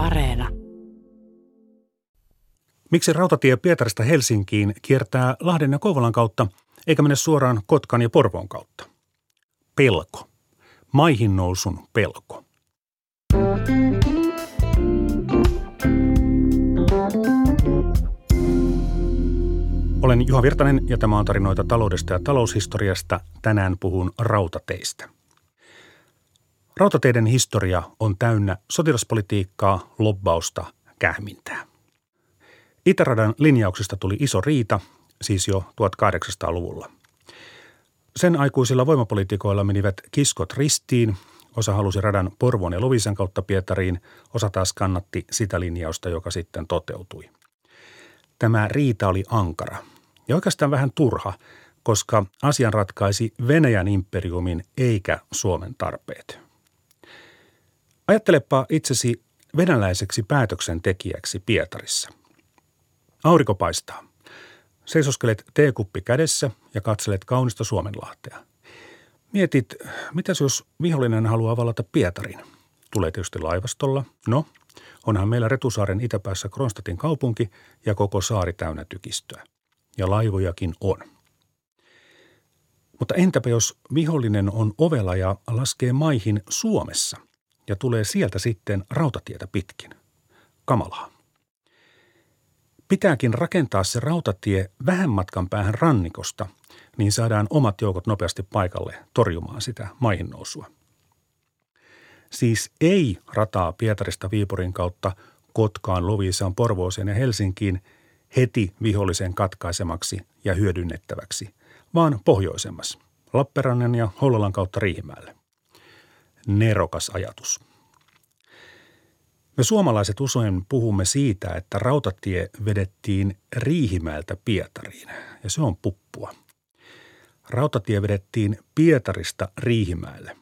Areena. Miksi rautatie Pietarista Helsinkiin kiertää Lahden ja Kouvolan kautta eikä mene suoraan Kotkan ja Porvoon kautta? Pelko. Maihin nousun pelko. Olen Juha Virtanen ja tämä on tarinoita taloudesta ja taloushistoriasta. Tänään puhun rautateistä. Rautateiden historia on täynnä sotilaspolitiikkaa, lobbausta, kähmintää. Itäradan linjauksista tuli iso riita, siis jo 1800-luvulla. Sen aikuisilla voimapolitiikoilla menivät kiskot ristiin, osa halusi radan Porvoon ja Lovisan kautta Pietariin, osa taas kannatti sitä linjausta, joka sitten toteutui. Tämä riita oli ankara ja oikeastaan vähän turha, koska asian ratkaisi Venäjän imperiumin eikä Suomen tarpeet. Ajattelepa itsesi venäläiseksi päätöksentekijäksi Pietarissa. Aurinko paistaa. Seisoskelet teekuppi kädessä ja katselet kaunista Suomenlahtea. Mietit, mitäs jos vihollinen haluaa vallata Pietarin? Tulee tietysti laivastolla. No, onhan meillä Retusaaren itäpäässä Kronstadtin kaupunki ja koko saari täynnä tykistöä. Ja laivojakin on. Mutta entäpä jos vihollinen on ovela ja laskee maihin Suomessa ja tulee sieltä sitten rautatietä pitkin? Kamalaa. Pitääkin rakentaa se rautatie vähän matkan päähän rannikosta, niin saadaan omat joukot nopeasti paikalle torjumaan sitä maihin nousua. Siis ei rataa Pietarista Viipurin kautta Kotkaan, Loviisaan, Porvooseen ja Helsinkiin heti vihollisen katkaisemaksi ja hyödynnettäväksi, vaan pohjoisemmas, Lappeenrannan ja Hollolan kautta Riihimäelle. Nerokas ajatus – me suomalaiset usein puhumme siitä, että rautatie vedettiin Riihimäeltä Pietariin, ja se on puppua. Rautatie vedettiin Pietarista Riihimäelle.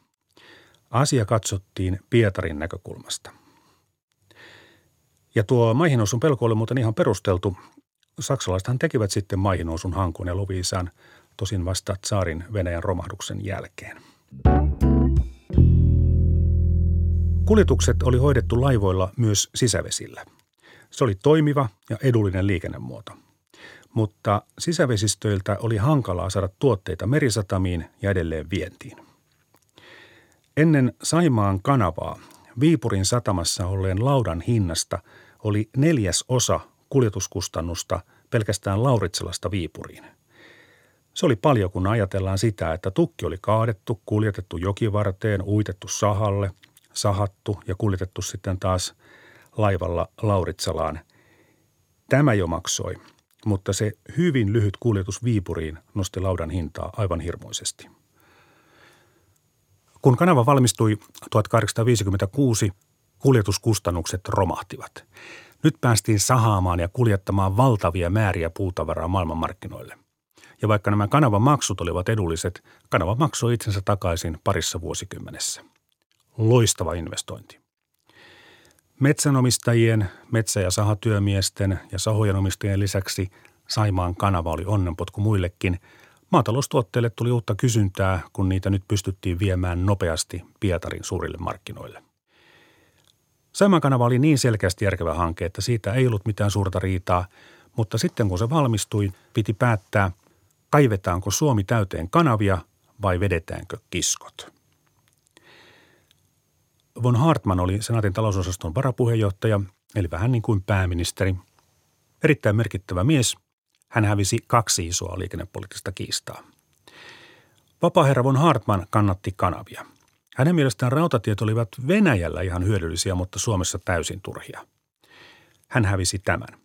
Asia katsottiin Pietarin näkökulmasta. Ja tuo maihinousun pelko oli muuten ihan perusteltu. Saksalaisethan tekivät sitten maihinousun hankun ja Loviisaan, tosin vasta saarin Venäjän romahduksen jälkeen. Kuljetukset oli hoidettu laivoilla myös sisävesillä. Se oli toimiva ja edullinen liikennemuoto. Mutta sisävesistöiltä oli hankalaa saada tuotteita merisatamiin ja edelleen vientiin. Ennen Saimaan kanavaa Viipurin satamassa olleen laudan hinnasta oli neljäs osa kuljetuskustannusta pelkästään Lauritselasta Viipuriin. Se oli paljon, kun ajatellaan sitä, että tukki oli kaadettu, kuljetettu jokivarteen, uitettu sahalle – sahattu ja kuljetettu sitten taas laivalla Lauritsalaan. Tämä jo maksoi, mutta se hyvin lyhyt kuljetus Viipuriin nosti laudan hintaa aivan hirmuisesti. Kun kanava valmistui 1856, kuljetuskustannukset romahtivat. Nyt päästiin sahaamaan ja kuljettamaan valtavia määriä puutavaraa maailmanmarkkinoille. Ja vaikka nämä kanavan maksut olivat edulliset, kanava maksoi itsensä takaisin parissa vuosikymmenessä – loistava investointi. Metsänomistajien, metsä- ja sahatyömiesten ja sahojen omistajien lisäksi Saimaan kanava oli onnenpotku muillekin. Maataloustuotteille tuli uutta kysyntää, kun niitä nyt pystyttiin viemään nopeasti Pietarin suurille markkinoille. Saimaan kanava oli niin selkeästi järkevä hanke, että siitä ei ollut mitään suurta riitaa, mutta sitten kun se valmistui, piti päättää, kaivetaanko Suomi täyteen kanavia vai vedetäänkö kiskot – Von Hartman oli senaatin talousosaston varapuheenjohtaja, eli vähän niin kuin pääministeri. Erittäin merkittävä mies. Hän hävisi kaksi isoa liikennepoliittista kiistaa. Vapaaherra von Hartman kannatti kanavia. Hänen mielestään rautatiet olivat Venäjällä ihan hyödyllisiä, mutta Suomessa täysin turhia. Hän hävisi tämän.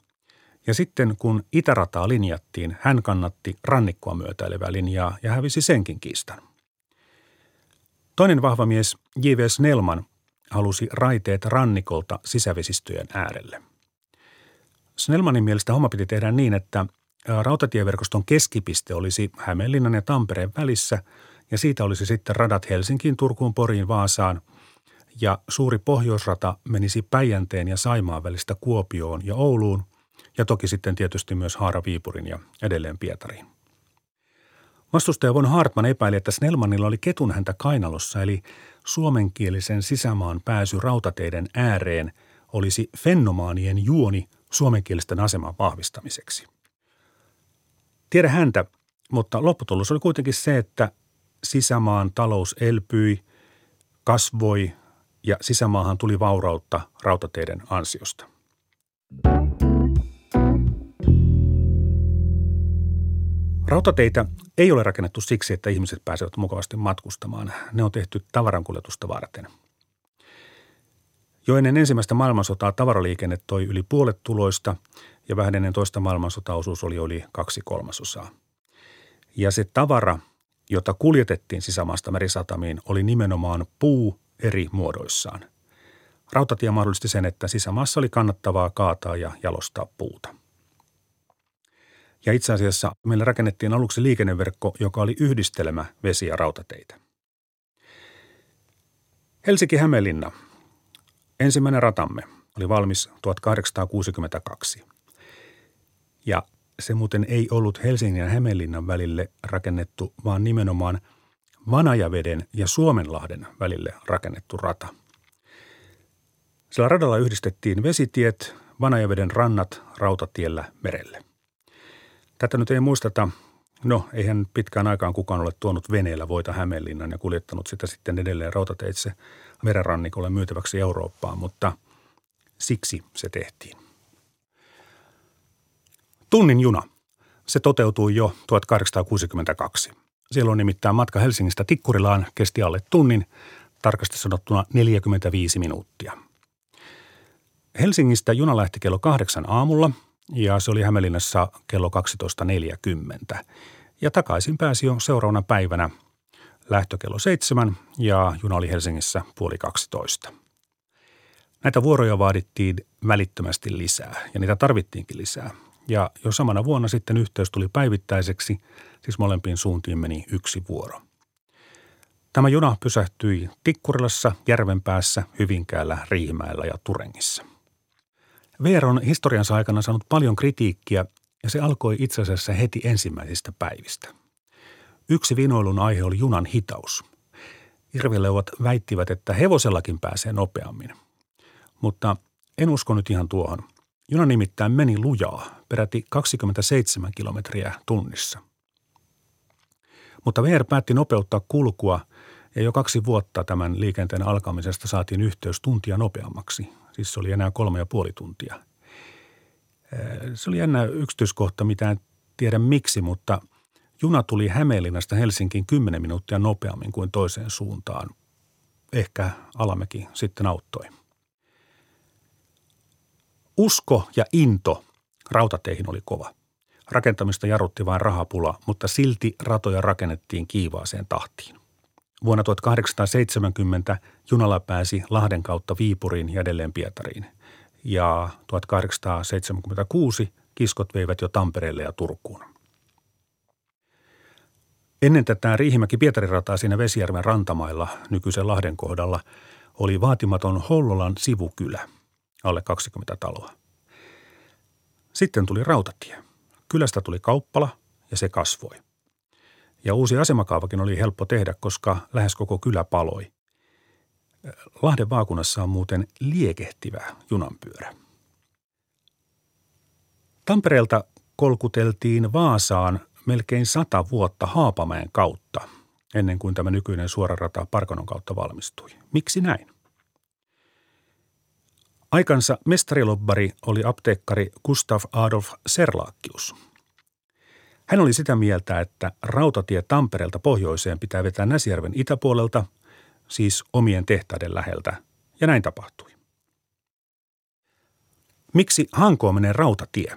Ja sitten kun itärataa linjattiin, hän kannatti rannikkoa myötäilevää linjaa ja hävisi senkin kiistan. Toinen vahva mies, J.V. Snellman, halusi raiteet rannikolta sisävesistöjen äärelle. Snellmanin mielestä homma piti tehdä niin, että rautatieverkoston keskipiste olisi Hämeenlinnan ja Tampereen välissä ja siitä olisi sitten radat Helsinkiin, Turkuun, Poriin, Vaasaan ja suuri pohjoisrata menisi Päijänteen ja Saimaan välistä Kuopioon ja Ouluun ja toki sitten tietysti myös Haara Viipurin ja edelleen Pietariin. Vastustaja von Hartman epäili, että Snellmanilla oli ketun häntä kainalossa, eli suomenkielisen sisämaan pääsy rautateiden ääreen olisi fenomaanien juoni suomenkielisten aseman vahvistamiseksi. Tiedä häntä, mutta lopputulos oli kuitenkin se, että sisämaan talous elpyi, kasvoi ja sisämaahan tuli vaurautta rautateiden ansiosta. Rautateitä ei ole rakennettu siksi, että ihmiset pääsevät mukavasti matkustamaan. Ne on tehty tavarankuljetusta varten. Jo ennen ensimmäistä maailmansotaa tavaraliikenne toi yli puolet tuloista ja vähän ennen toista maailmansotaa osuus oli yli kaksi kolmasosaa. Ja se tavara, jota kuljetettiin sisämaasta merisatamiin, oli nimenomaan puu eri muodoissaan. Rautatie mahdollisti sen, että sisämaassa oli kannattavaa kaataa ja jalostaa puuta – ja itse asiassa meillä rakennettiin aluksi liikenneverkko, joka oli yhdistelmä vesi- ja rautateitä. Helsinki-Hämeenlinna. Ensimmäinen ratamme oli valmis 1862. Ja se muuten ei ollut Helsingin ja Hämeenlinnan välille rakennettu, vaan nimenomaan Vanajaveden ja Suomenlahden välille rakennettu rata. Sillä radalla yhdistettiin vesitiet, Vanajaveden rannat rautatiellä merelle – Tätä nyt ei muisteta. No, eihän pitkään aikaan kukaan ole tuonut veneellä voita Hämeenlinnan ja kuljettanut sitä sitten edelleen rautateitse merenrannikolle myytäväksi Eurooppaan, mutta siksi se tehtiin. Tunnin juna. Se toteutui jo 1862. Siellä on nimittäin matka Helsingistä Tikkurilaan kesti alle tunnin, tarkasti sanottuna 45 minuuttia. Helsingistä juna lähti kello kahdeksan aamulla – ja se oli Hämeenlinnassa kello 12.40. Ja takaisin pääsi jo seuraavana päivänä lähtö kello seitsemän ja juna oli Helsingissä puoli 12. Näitä vuoroja vaadittiin välittömästi lisää ja niitä tarvittiinkin lisää. Ja jo samana vuonna sitten yhteys tuli päivittäiseksi, siis molempiin suuntiin meni yksi vuoro. Tämä juna pysähtyi Tikkurilassa, Järvenpäässä, Hyvinkäällä, Riihimäellä ja Turengissa. VR on historiansa aikana saanut paljon kritiikkiä ja se alkoi itse asiassa heti ensimmäisistä päivistä. Yksi vinoilun aihe oli junan hitaus. Irvileuvat väittivät, että hevosellakin pääsee nopeammin. Mutta en usko nyt ihan tuohon. Juna nimittäin meni lujaa, peräti 27 kilometriä tunnissa. Mutta VR päätti nopeuttaa kulkua ja jo kaksi vuotta tämän liikenteen alkamisesta saatiin yhteys tuntia nopeammaksi, Siis se oli enää kolme ja puoli tuntia. Se oli jännä yksityiskohta, mitä en tiedä miksi, mutta juna tuli Hämeenlinnasta Helsinkiin 10 minuuttia nopeammin kuin toiseen suuntaan. Ehkä Alamäki sitten auttoi. Usko ja into rautateihin oli kova. Rakentamista jarrutti vain rahapula, mutta silti ratoja rakennettiin kiivaaseen tahtiin. Vuonna 1870 junalla pääsi Lahden kautta Viipuriin ja edelleen Pietariin. Ja 1876 kiskot veivät jo Tampereelle ja Turkuun. Ennen tätä Riihimäki-Pietari-rataa siinä Vesijärven rantamailla nykyisen Lahden kohdalla oli vaatimaton Hollolan sivukylä, alle 20 taloa. Sitten tuli rautatie. Kylästä tuli kauppala ja se kasvoi. Ja uusi asemakaavakin oli helppo tehdä, koska lähes koko kylä paloi. Lahden vaakunassa on muuten liekehtivä junanpyörä. Tampereelta kolkuteltiin Vaasaan melkein sata vuotta Haapamäen kautta, ennen kuin tämä nykyinen suora rata Parkanon kautta valmistui. Miksi näin? Aikansa mestarilobbari oli apteekkari Gustav Adolf Serlaakkius – hän oli sitä mieltä, että rautatie Tampereelta pohjoiseen pitää vetää Näsijärven itäpuolelta, siis omien tehtaiden läheltä, ja näin tapahtui. Miksi Hankoon menee rautatie?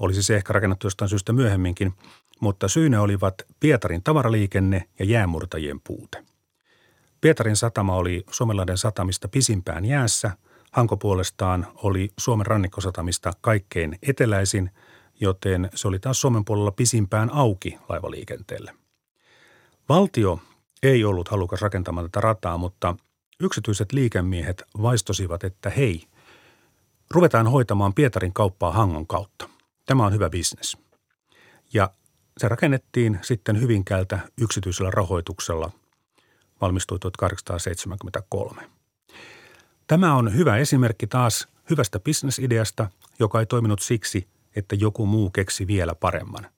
Olisi se ehkä rakennettu jostain syystä myöhemminkin, mutta syynä olivat Pietarin tavaraliikenne ja jäämurtajien puute. Pietarin satama oli Suomenlahden satamista pisimpään jäässä, Hanko puolestaan oli Suomen rannikkosatamista kaikkein eteläisin – joten se oli taas Suomen puolella pisimpään auki laivaliikenteelle. Valtio ei ollut halukas rakentamaan tätä rataa, mutta yksityiset liikemiehet vaistosivat, että hei, ruvetaan hoitamaan Pietarin kauppaa Hangon kautta. Tämä on hyvä bisnes. Ja se rakennettiin sitten Hyvinkäältä yksityisellä rahoituksella, valmistui 1873. Tämä on hyvä esimerkki taas hyvästä bisnesideasta, joka ei toiminut siksi, että joku muu keksi vielä paremman.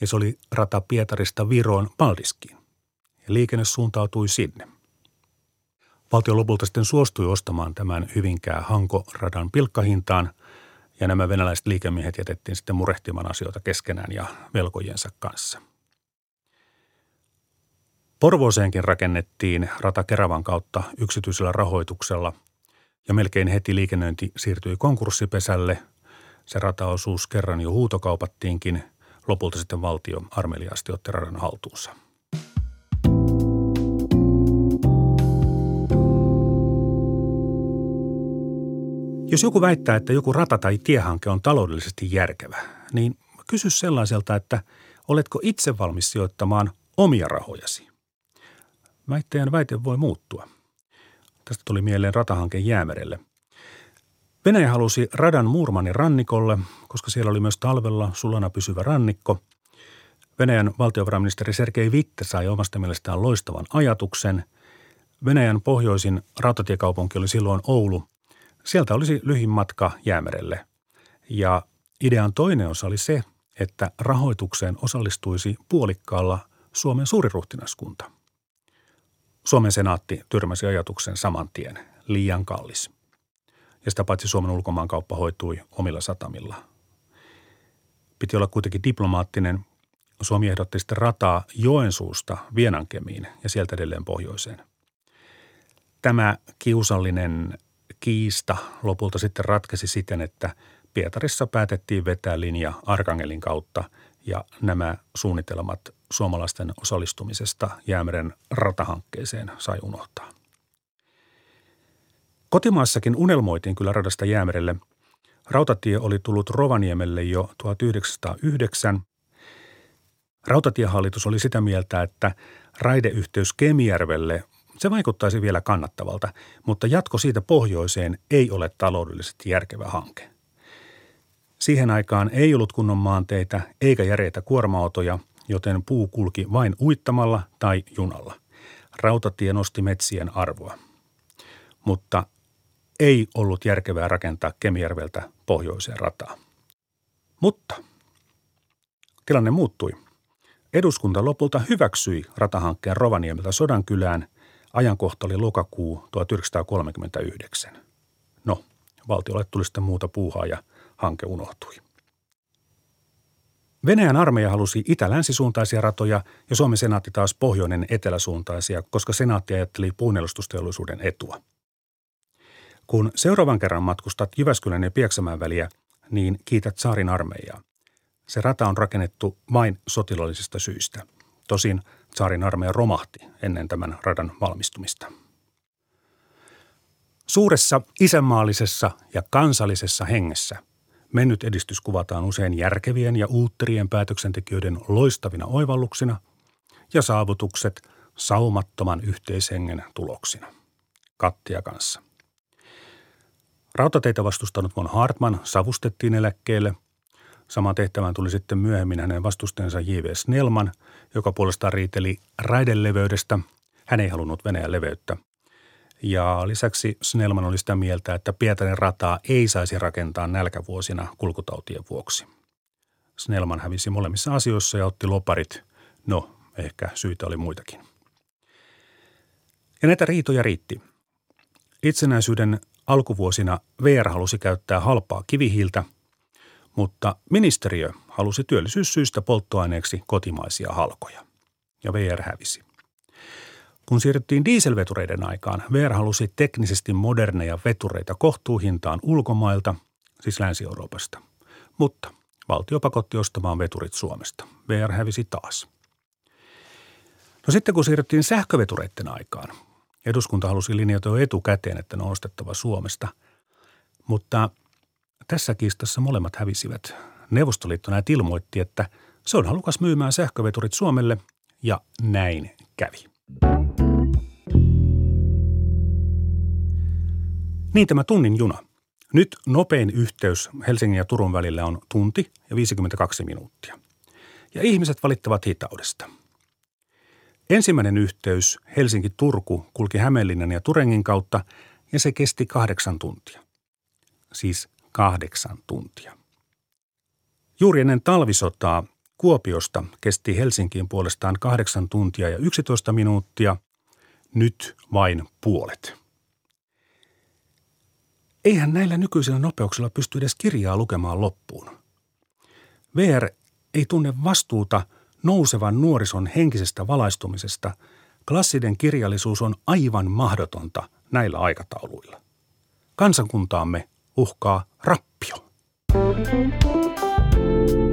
Ja se oli rata Pietarista Viroon Paldiskiin. Ja liikenne suuntautui sinne. Valtio lopulta sitten suostui ostamaan tämän Hyvinkää Hanko-radan pilkkahintaan ja nämä venäläiset liikemiehet jätettiin sitten murehtimaan asioita keskenään ja velkojensa kanssa. Porvooseenkin rakennettiin rata Keravan kautta yksityisellä rahoituksella ja melkein heti liikennöinti siirtyi konkurssipesälle. Se rataosuus kerran jo huutokaupattiinkin, lopulta sitten valtio armeliaasti otti radan haltuunsa. Jos joku väittää, että joku rata- tai tiehanke on taloudellisesti järkevä, niin kysy sellaiselta, että oletko itse valmis sijoittamaan omia rahojasi. Väittäjän väite voi muuttua. Tästä tuli mieleen ratahanke Jäämerelle. Venäjä halusi radan Muurmanin rannikolle, koska siellä oli myös talvella sulana pysyvä rannikko. Venäjän valtiovarainministeri Sergei Vitte sai omasta mielestään loistavan ajatuksen. Venäjän pohjoisin rautatiekaupunki oli silloin Oulu – Sieltä olisi lyhin matka Jäämerelle. Ja idean toinen osa oli se, että rahoitukseen osallistuisi puolikkaalla Suomen suuriruhtinaskunta. Suomen senaatti tyrmäsi ajatuksen saman tien, liian kallis. Ja sitä paitsi Suomen ulkomaankauppa hoitui omilla satamilla. Piti olla kuitenkin diplomaattinen. Suomi ehdotti sitten rataa Joensuusta Vienankemiin ja sieltä edelleen pohjoiseen. Tämä kiusallinen kiista lopulta sitten ratkesi siten, että Pietarissa päätettiin vetää linja Arkangelin kautta ja nämä suunnitelmat suomalaisten osallistumisesta Jäämeren ratahankkeeseen sai unohtaa. Kotimaassakin unelmoitiin kyllä radasta Jäämerelle. Rautatie oli tullut Rovaniemelle jo 1909. Rautatiehallitus oli sitä mieltä, että raideyhteys Kemijärvelle se vaikuttaisi vielä kannattavalta, mutta jatko siitä pohjoiseen ei ole taloudellisesti järkevä hanke. Siihen aikaan ei ollut kunnon maanteitä eikä järeitä kuorma-autoja, joten puu kulki vain uittamalla tai junalla. Rautatie nosti metsien arvoa. Mutta ei ollut järkevää rakentaa Kemijärveltä pohjoiseen rataa. Mutta tilanne muuttui. Eduskunta lopulta hyväksyi ratahankkeen Rovaniemeltä Sodankylään Ajankohta oli lokakuu 1939. No, valtiolle tuli sitten muuta puuhaa ja hanke unohtui. Venäjän armeija halusi itä-länsisuuntaisia ratoja ja Suomen senaatti taas pohjoinen eteläsuuntaisia, koska senaatti ajatteli puunelustusteollisuuden etua. Kun seuraavan kerran matkustat Jyväskylän ja Pieksämään väliä, niin kiität saarin armeijaa. Se rata on rakennettu vain sotilaallisista syistä. Tosin Saarin armeija romahti ennen tämän radan valmistumista. Suuressa isänmaallisessa ja kansallisessa hengessä mennyt edistys kuvataan usein järkevien ja uutterien päätöksentekijöiden loistavina oivalluksina ja saavutukset saumattoman yhteishengen tuloksina. Kattia kanssa. Rautateitä vastustanut von Hartman savustettiin eläkkeelle – Sama tehtävään tuli sitten myöhemmin hänen vastustensa J.V. Snellman, joka puolestaan riiteli raideleveydestä. Hän ei halunnut Venäjän leveyttä. Ja lisäksi Snellman oli sitä mieltä, että Pietarin rataa ei saisi rakentaa nälkävuosina kulkutautien vuoksi. Snellman hävisi molemmissa asioissa ja otti loparit. No, ehkä syitä oli muitakin. Ja näitä riitoja riitti. Itsenäisyyden alkuvuosina VR halusi käyttää halpaa kivihiiltä – mutta ministeriö halusi työllisyyssyistä polttoaineeksi kotimaisia halkoja. Ja VR hävisi. Kun siirryttiin dieselvetureiden aikaan, VR halusi teknisesti moderneja vetureita kohtuuhintaan ulkomailta, siis Länsi-Euroopasta. Mutta valtio pakotti ostamaan veturit Suomesta. VR hävisi taas. No sitten kun siirryttiin sähkövetureiden aikaan, eduskunta halusi linjata jo etukäteen, että ne on ostettava Suomesta. Mutta tässä kiistassa molemmat hävisivät. Neuvostoliitto näet ilmoitti, että se on halukas myymään sähköveturit Suomelle ja näin kävi. Niin tämä tunnin juna. Nyt nopein yhteys Helsingin ja Turun välillä on tunti ja 52 minuuttia. Ja ihmiset valittavat hitaudesta. Ensimmäinen yhteys Helsinki-Turku kulki Hämeenlinnan ja Turengin kautta ja se kesti kahdeksan tuntia. Siis kahdeksan tuntia. Juuri ennen talvisotaa Kuopiosta kesti Helsinkiin puolestaan kahdeksan tuntia ja 11 minuuttia, nyt vain puolet. Eihän näillä nykyisillä nopeuksilla pysty edes kirjaa lukemaan loppuun. VR ei tunne vastuuta nousevan nuorison henkisestä valaistumisesta. Klassinen kirjallisuus on aivan mahdotonta näillä aikatauluilla. Kansakuntaamme uhkaa rappio. Thank you.